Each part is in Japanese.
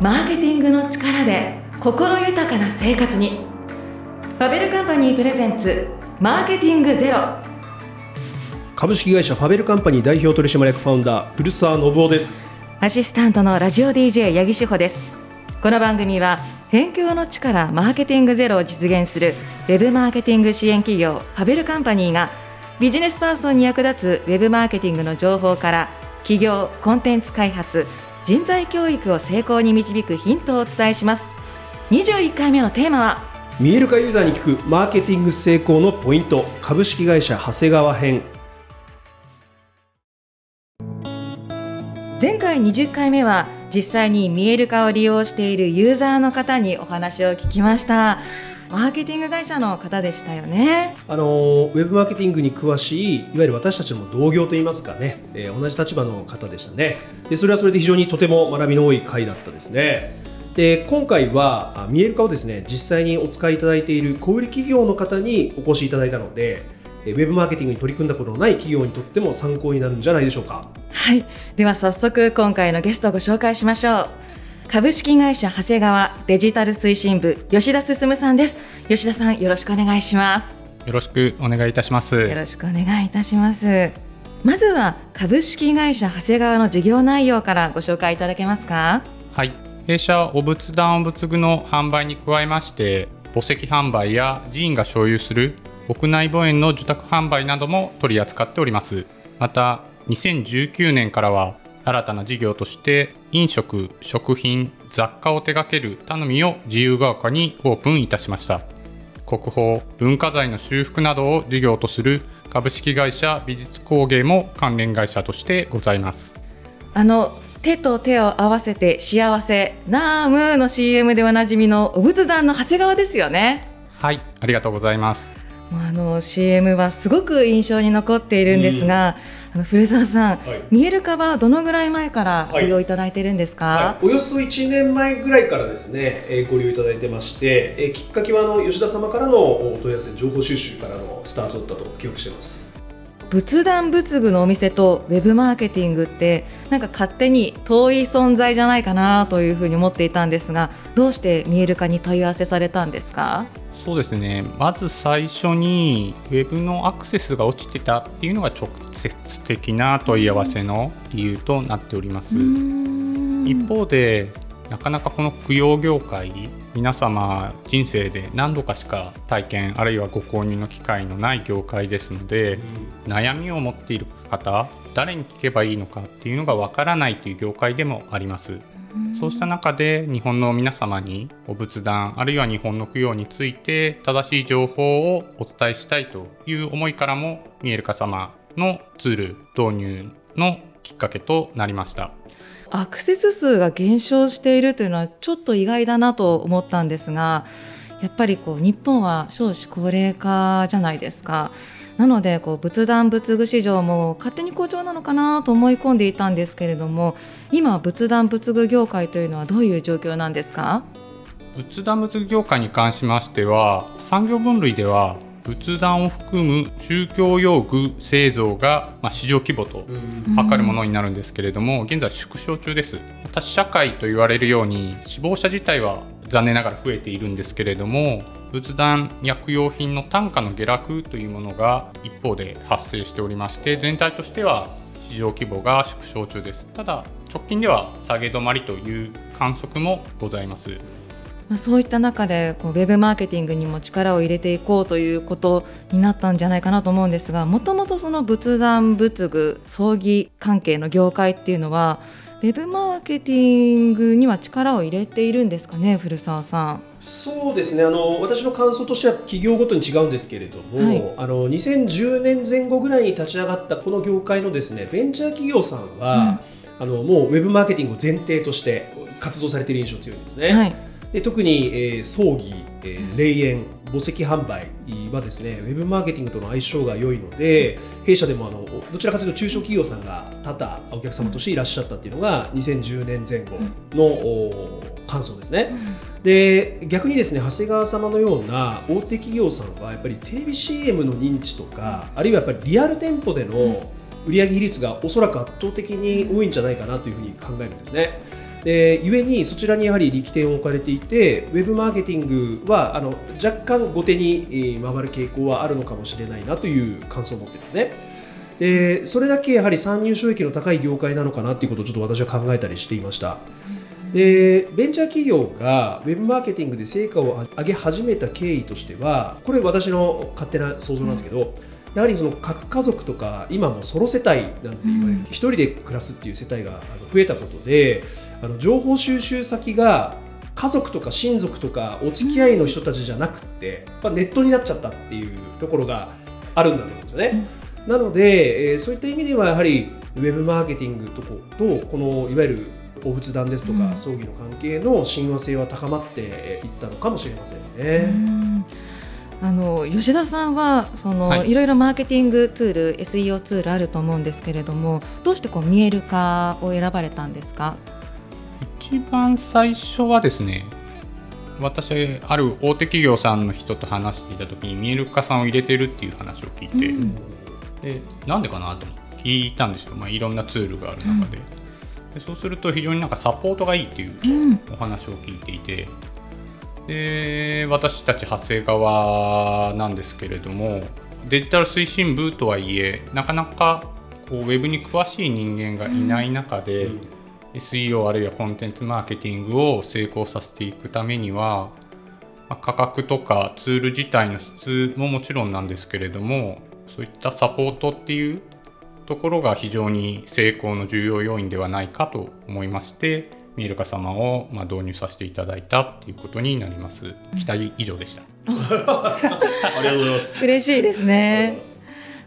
マーケティングの力で心豊かな生活に。ファベルカンパニープレゼンツマーケティングゼロ。株式会社ファベルカンパニー代表取締役ファウンダー古澤信夫です。アシスタントのラジオ DJ 八木志保です。この番組は辺境の力マーケティングゼロを実現するウェブマーケティング支援企業ファベルカンパニーがビジネスパーソンに役立つウェブマーケティングの情報から企業コンテンツ開発人材教育を成功に導くヒントをお伝えします。21回目のテーマは見える化ユーザーに聞くマーケティング成功のポイント。株式会社長谷川編。前回20回目は実際に見える化を利用しているユーザーの方にお話を聞きましたマーケティング会社の方でしたよね。あのウェブマーケティングに詳しいいわゆる私たちの同業といいますかね、えー、同じ立場の方でしたね。でそれはそれで非常にとても学びの多い回だったですね。で今回は見える化をですね実際にお使いいただいている小売企業の方にお越しいただいたのでウェブマーケティングに取り組んだことのない企業にとっても参考になるんじゃないでしょうか。はい。では早速今回のゲストをご紹介しましょう株式会社長谷川デジタル推進部吉田進さんです。吉田さんよろしくお願いします。よろしくお願いいたします。よろしくお願いいたします。まずは株式会社長谷川の事業内容からご紹介いただけますか？はい。弊社お仏壇お仏具の販売に加えまして墓石販売や寺院が所有する屋内墓園の受託販売なども取り扱っております。また2019年からは新たな事業として飲食食品雑貨を手掛ける頼みを自由が丘にオープンいたしました。国宝文化財の修復などを事業とする株式会社美術工芸も関連会社としてございます。あの手と手を合わせて幸せナームの CM でおなじみのお仏壇の長谷川ですよね。はいありがとうございますあの CM はすごく印象に残っているんですが、あの古澤さん、はい、見える化はどのぐらい前からご利用いただいているんですか、はい。はい、およそ1年前ぐらいからですね、えー、ご利用いただいてまして、えー、きっかけはあの吉田様からのお問い合わせ情報収集からのスタートだったと記憶しています仏壇仏具のお店とウェブマーケティングってなんか勝手に遠い存在じゃないかなというふうに思っていたんですがどうして見える化に問い合わせされたんですか？そうですね。まず最初にウェブのアクセスが落ちてたっていうのが直接的な問い合わせの理由となっております。一方でなかなかこの供養業界皆様人生で何度かしか体験あるいはご購入の機会のない業界ですので、うん、悩みを持っている方誰に聞けばいいのかっていうのがわからないという業界でもあります。そうした中で日本の皆様にお仏壇あるいは日本の供養について正しい情報をお伝えしたいという思いからも見えるか様のツール導入のきっかけとなりました。アクセス数が減少しているというのはちょっと意外だなと思ったんですがやっぱりこう日本は少子高齢化じゃないですか。なのでこう仏壇仏具市場も勝手に好調なのかなと思い込んでいたんですけれども今仏壇仏具業界というのはどういう状況なんですか？仏壇仏具業界に関しましては産業分類では仏壇を含む宗教用具製造が、まあ、市場規模と測るものになるんですけれども、現在縮小中です。また社会と言われるように死亡者自体は残念ながら増えているんですけれども仏壇薬用品の単価の下落というものが一方で発生しておりまして全体としては市場規模が縮小中です。ただ直近では下げ止まりという観測もございますまあ、そういった中でこうウェブマーケティングにも力を入れていこうということになったんじゃないかなと思うんですがもともとその仏壇仏具葬儀関係の業界っていうのはウェブマーケティングには力を入れているんですかね古澤さん。そうですねあの私の感想としては企業ごとに違うんですけれども、はい、あの2010年前後ぐらいに立ち上がったこの業界のですねベンチャー企業さんは、うん、あのもうウェブマーケティングを前提として活動されている印象強いんですね。はいで特に、えー、葬儀、えー、霊園墓石販売はですねウェブマーケティングとの相性が良いので弊社でもあのどちらかというと中小企業さんが多々お客様としていらっしゃったっていうのが2010年前後の、感想ですね。で逆にですね長谷川様のような大手企業さんはやっぱりテレビ CM の認知とかあるいはやっぱりリアル店舗での売上比率がおそらく圧倒的に多いんじゃないかなというふうに考えるんですね。えー、ゆえにそちらにやはり力点を置かれていてウェブマーケティングはあの若干後手に回る傾向はあるのかもしれないなという感想を持ってるんですね。えー、それだけやはり参入収益の高い業界なのかなということをちょっと私は考えたりしていました。でベンチャー企業がウェブマーケティングで成果を上げ始めた経緯としてはこれ私の勝手な想像なんですけど、やはりその核家族とか今もソロ世帯なんていう一人で暮らすっていう世帯が増えたことであの情報収集先が家族とか親族とかお付き合いの人たちじゃなくて、まあ、ネットになっちゃったっていうところがあるんだと思うんですよね。なので、えー、そういった意味ではやはりウェブマーケティングとことこのいわゆるお仏壇ですとか、葬儀の関係の親和性は高まっていったのかもしれませんね。あの吉田さんはその、はい、いろいろマーケティングツール SEO ツールあると思うんですけれどもどうしてこう見える化を選ばれたんですか？一番最初はですね私ある大手企業さんの人と話していた時に見える化さんを入れてるっていう話を聞いて、うん、でなんでかなと聞いたんですよ、まあ、いろんなツールがある中で。うん、でそうすると非常になんかサポートがいいっていうお話を聞いていて、うん、で私たち発生側なんですけれどもデジタル推進部とはいえなかなかこうウェブに詳しい人間がいない中で、うん SEO あるいはコンテンツマーケティングを成功させていくためには、まあ、価格とかツール自体の質ももちろんなんですけれどもそういったサポートっていうところが非常に成功の重要要因ではないかと思いましてミールカ様をま導入させていただいたっていうことになります。期待以上でした。ありがとうございます。嬉しいですね。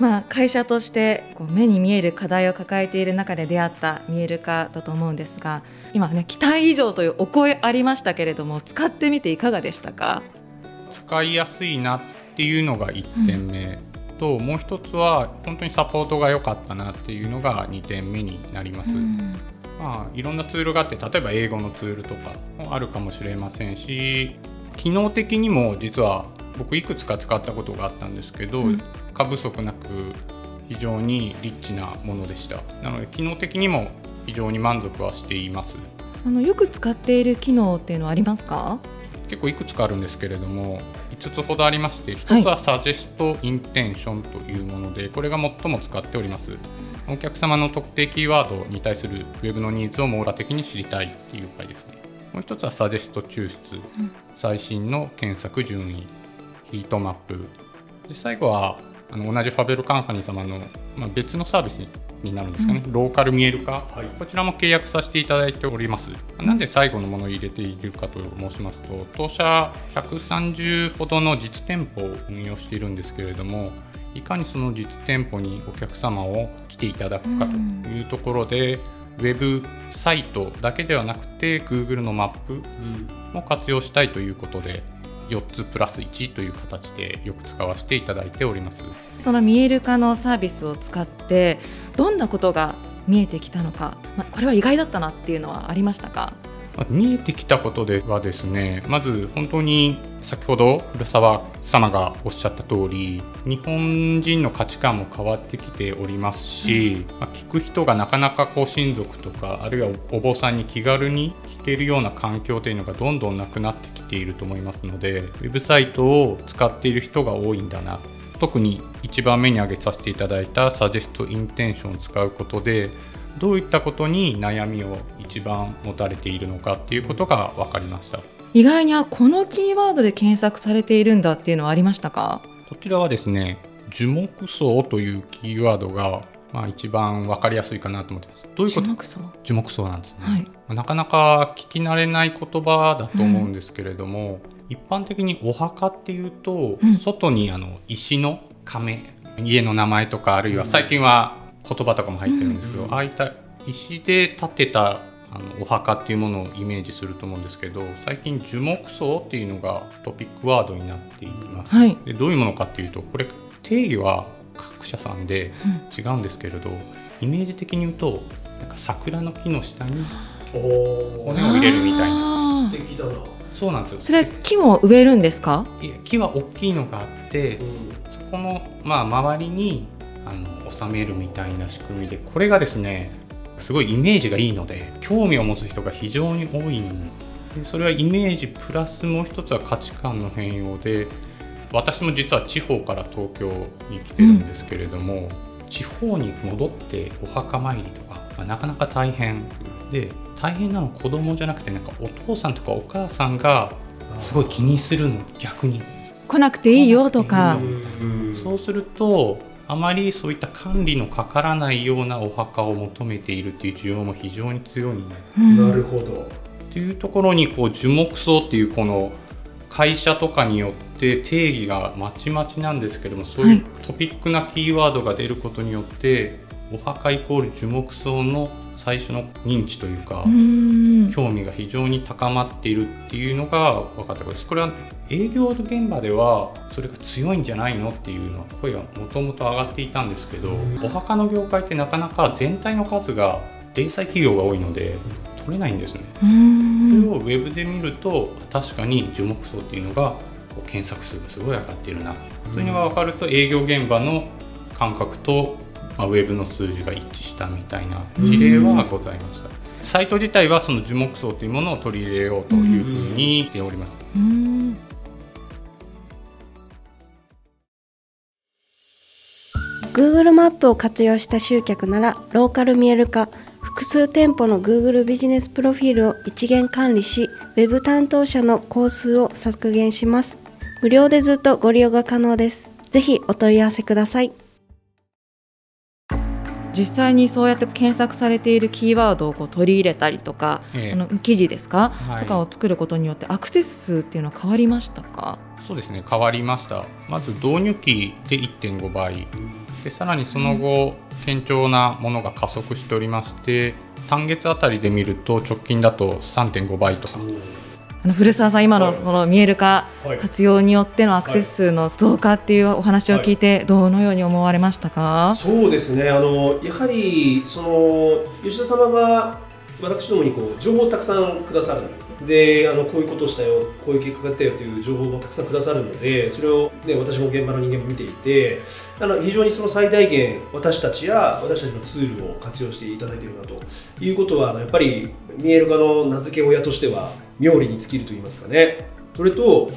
まあ、会社としてこう目に見える課題を抱えている中で出会った見える化だと思うんですが今ね期待以上というお声ありましたけれども使ってみていかがでしたか？使いやすいなっていうのが1点目、と、もう一つは本当にサポートが良かったなっていうのが2点目になります。うん、まあ、いろんなツールがあって例えば英語のツールとかもあるかもしれませんし機能的にも実は僕いくつか使ったことがあったんですけど、うん、過不足なく非常にリッチなものでした。なので機能的にも非常に満足はしています。あのよく使っている機能っていうのはありますか？結構いくつかあるんですけれども5つほどありまして1つはサジェストインテンションというもので、はい、これが最も使っております。お客様の特定キーワードに対する Web のニーズを網羅的に知りたいっていう回ですね。もう1つはサジェスト抽出、うん、最新の検索順位ヒートマップ。で最後はあの同じファベルカンパニー様の、まあ、別のサービスになるんですかね、うん、ローカル見える化、はい、こちらも契約させていただいております。なんで最後のものを入れているかと申しますと、当社130ほどの実店舗を運用しているんですけれども、いかにその実店舗にお客様を来ていただくかというところで、うんウェブサイトだけではなくて Google のマップも活用したいということで、4つプラス1という形でよく使わせていただいております。その見える化のサービスを使ってどんなことが見えてきたのか、まこれは意外だったなっていうのはありましたか？見えてきたことではですねまず本当に先ほど古澤様がおっしゃった通り日本人の価値観も変わってきておりますし、うん、まあ、聞く人がなかなかこう親族とかあるいはお坊さんに気軽に聞けるような環境というのがどんどんなくなってきていると思いますのでウェブサイトを使っている人が多いんだな。特に1番目に挙げさせていただいたサジェストインテンションを使うことでどういったことに悩みを一番持たれているのかっていうことが分かりました。意外にこのキーワードで検索されているんだっていうのはありましたか？こちらはですね樹木層というキーワードがまあ一番分かりやすいかなと思ってます。どういうこと？樹木層樹木層なんですね、はい、なかなか聞き慣れない言葉だと思うんですけれども、うん、一般的にお墓っていうと、うん、外にあの石の亀家の名前とかあるいは最近は言葉とかも入ってるんですけど、うん、ああいった石で建てたあのお墓っていうものをイメージすると思うんですけど最近樹木葬っていうのがトピックワードになっています、はい、でどういうものかっていうとこれ定義は各社さんで違うんですけれど、うん、イメージ的に言うとなんか桜の木の下に骨を入れるみたいな。素敵だな。そうなんですよ。それは木を植えるんですか？いや木は大きいのがあって、うん、そこの、まあ、周りにあの収めるみたいな仕組みでこれがですねすごいイメージがいいので興味を持つ人が非常に多いんでそれはイメージプラスもう一つは価値観の変容で私も実は地方から東京に来てるんですけれども、うん、地方に戻ってお墓参りとか、まあ、なかなか大変で大変なの子供じゃなくてなんかお父さんとかお母さんがすごい気にするの逆に。来なくていいよとか。そうするとあまりそういった管理のかからないようなお墓を求めているっていう需要も非常に強い、なるほど。っていうところにこう樹木葬っていうこの会社とかによって定義がまちまちなんですけどもそういうトピックなキーワードが出ることによって、お墓イコール樹木葬の最初の認知というか興味が非常に高まっているっていうのが分かったことです。これは営業現場ではそれが強いんじゃないのっていうのは声がもともと上がっていたんですけどお墓の業界ってなかなか全体の数が零細企業が多いので取れないんですね。それをウェブで見ると確かに樹木葬っていうのが検索数がすごい上がっているなそういうのが分かると営業現場の感覚とまあ、ウェブの数字が一致したみたいな事例はございました。サイト自体はその樹木層というものを取り入れようというふうにしております。Google マップを活用した集客ならローカル見える化複数店舗の Google ビジネスプロフィールを一元管理し Web 担当者の工数を削減します。無料でずっとご利用が可能です。ぜひお問い合わせください実際にそうやって検索されているキーワードをこう取り入れたりとか、ええ、あの記事ですか、はい、とかを作ることによってアクセス数っていうのは変わりましたか？そうですね。変わりました。まず導入期で1.5倍。でさらにその後、堅調なものが加速しておりまして単月あたりで見ると直近だと3.5倍とかあの古澤さん、今のその見える化活用によってのアクセス数の増加っていうお話を聞いて、どのように思われましたか、そうですね。あのやはりその吉田様が私どもにこう情報をたくさんくださるんです、ね、であのこういうことをしたよこういう結果が出たよという情報をたくさんくださるのでそれを、ね、私も現場の人間も見ていてあの非常にその最大限私たちや私たちのツールを活用していただいているなということはやっぱり見える化の名付け親としては妙利に尽きると言いますかね。それと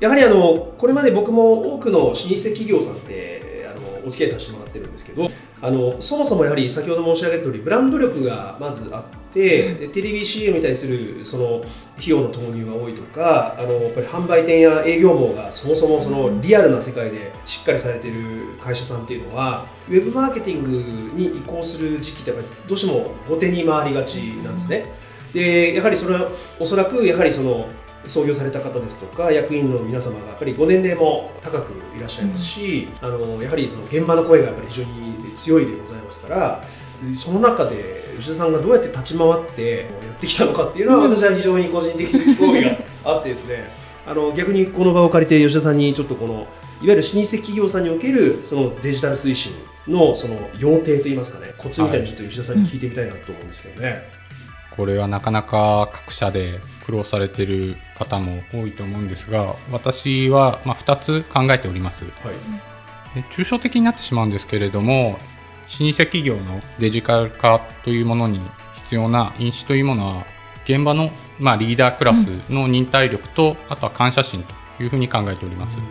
やはりあのこれまで僕も多くの老舗企業さんであのお付き合いさせてもらってるんですけどあのそもそもやはり先ほど申し上げた通りブランド力がまずあってテレビ CM に対するその費用の投入が多いとかあのやっぱり販売店や営業網がそもそもそのリアルな世界でしっかりされてる会社さんっていうのはウェブマーケティングに移行する時期ってやっぱりどうしても後手に回りがちなんですね。でやはりそれはおそらくやはりその創業された方ですとか役員の皆様がやっぱりご年齢も高くいらっしゃいますし、うん、あのやはりその現場の声がやっぱり非常に強いでございますからその中で吉田さんがどうやって立ち回ってやってきたのかっていうのは私は非常に個人的に興味があってですね。あの逆にこの場を借りて吉田さんにちょっとこのいわゆる老舗企業さんにおけるそのデジタル推進のその要諦といいますかねコツみたいにちょっと吉田さんに聞いてみたいなと思うんですけどね。はい。これはなかなか各社で苦労されている方も多いと思うんですが私はま2つ考えております、はい、抽象的になってしまうんですけれども老舗企業のデジタル化というものに必要な因子というものは現場のまリーダークラスの忍耐力と、あとは感謝心というふうに考えております、うん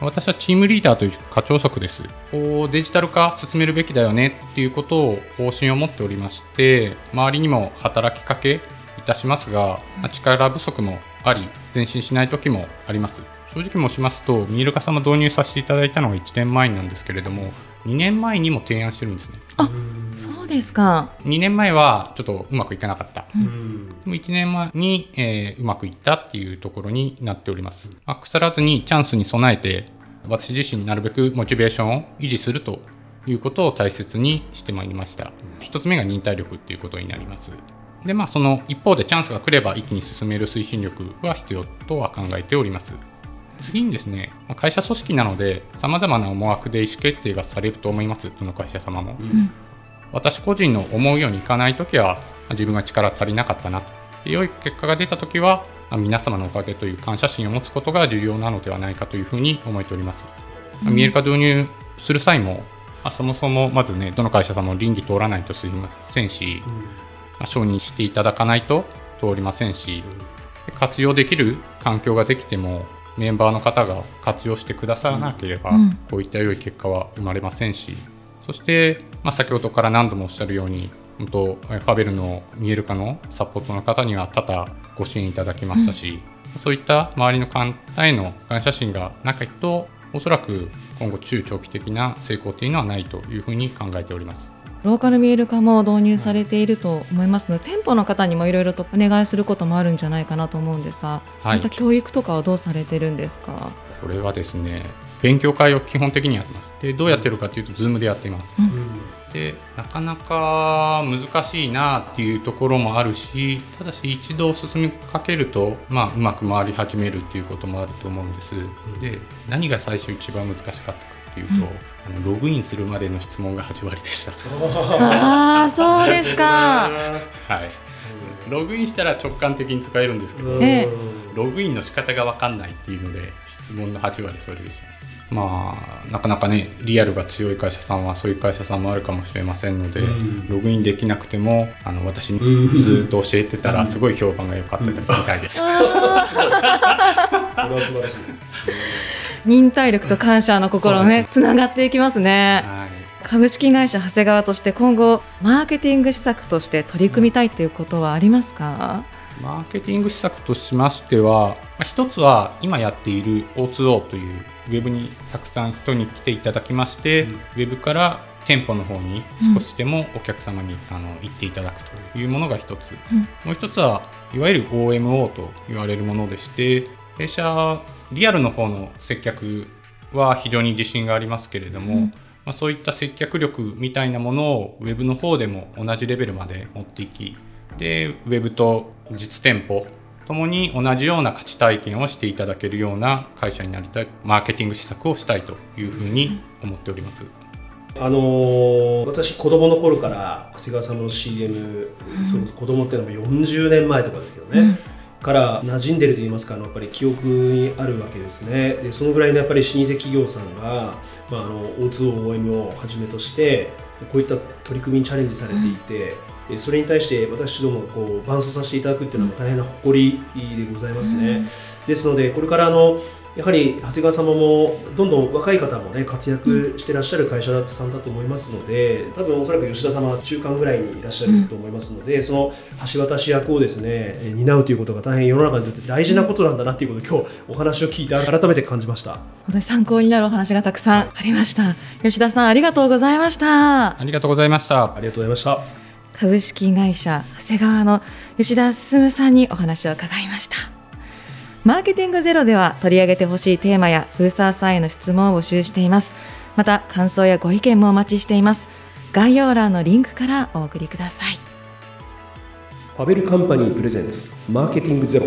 私はチームリーダーという課長職です。こうデジタル化進めるべきだよねっていうことを方針を持っておりまして、周りにも働きかけいたしますが、力不足もあり、前進しない時もあります。正直申しますと、ミールカ様導入させていただいたのが1年前なんですけれども、2年前にも提案してるんですね。あそうですか。2年前はちょっとうまくいかなかった。うん、でも1年前に、えー、うまくいったっていうところになっております。まあ、腐らずにチャンスに備えて、私自身なるべくモチベーションを維持するということを大切にしてまいりました。1つ目が忍耐力っていうことになります。でまあその一方でチャンスが来れば一気に進める推進力は必要とは考えております。次にですね会社組織なのでさまざまな思惑で意思決定がされると思います。どの会社様も、うん、私個人の思うようにいかない時は自分が力足りなかったなと良い結果が出た時は皆様のおかげという感謝心を持つことが重要なのではないかというふうに思えております、うん、見える化導入する際もあ、そもそもまずねどの会社さんも倫理通らないとすみませんし、まあ、承認していただかないと通りませんし、活用できる環境ができてもメンバーの方が活用してくださらなければ、こういった良い結果は生まれませんしそして、まあ、先ほどから何度もおっしゃるように本当ファベルの見える化のサポートの方には多々ご支援いただきましたし、うん、そういった周りの方への感謝心がないとおそらく今後中長期的な成功というのはないというふうに考えております。ローカル見える化も導入されていると思いますので、店舗の方にもいろいろとお願いすることもあるんじゃないかなと思うんですが、そういった教育とかはどうされてるんですか？これはですね勉強会を基本的にやってます。でどうやってるかというと Zoom でやっています、うん、でなかなか難しいなっていうところもあるしただし一度進みかけると、まあ、うまく回り始めるっていうこともあると思うんです、で何が最初一番難しかったかっていうと、うん、あのログインするまでの質問が8割でした。ああそうですか。はい。ログインしたら直感的に使えるんですけど、ログインの仕方が分かんないっていうので質問の8割それでしたまあなかなかねリアルが強い会社さんはそういう会社さんもあるかもしれませんので、うん、ログインできなくてもあの私にずっと教えてたらすごい評判が良かったみたいです。それは素晴らしい忍耐力と感謝の心ねつながっていきますね。はい。株式会社長谷川として今後マーケティング施策として取り組みたいということはありますか？マーケティング施策としましては、一つは今やっている O2O というウェブにたくさん人に来ていただきまして、うん、ウェブから店舗の方に少しでもお客様に、あの行っていただくというものが一つ、うん、もう一つはいわゆる OMO と言われるものでして弊社リアルの方の接客は非常に自信がありますけれども、うん。まあ、そういった接客力みたいなものをウェブの方でも同じレベルまで持っていきでウェブと実店舗ともに同じような価値体験をしていただけるような会社になりたいマーケティング施策をしたいというふうに思っております。あのー、私子供の頃から長谷川さんの CM、うん、その子供っていうのも40年前とかですけどね、うんから馴染んでると言いますかあのやっぱり記憶にあるわけですね。でそのぐらいのやっぱり老舗企業さんが、まあ、あの O2OOM をはじめとしてこういった取り組みにチャレンジされていて、うん、それに対して私どもこう伴走させていただくっていうのは大変な誇りでございますね、うん、ですのでこれからあのやはり長谷川様もどんどん若い方もね活躍してらっしゃる会社さんだと思いますので多分おそらく吉田様は中間ぐらいにいらっしゃると思いますので、うん、その橋渡し役をですね担うということが大変世の中にとって大事なことなんだなっていうことを今日お話を聞いて改めて感じました。本当に参考になるお話がたくさんありました。吉田さんありがとうございました。ありがとうございました。ありがとうございました。株式会社長谷川の吉田進さんにお話を伺いましたマーケティングゼロでは取り上げてほしいテーマや古澤さんへの質問を募集しています。また感想やご意見もお待ちしています。概要欄のリンクからお送りください。ファベルカンパニープレゼンツマーケティングゼロ。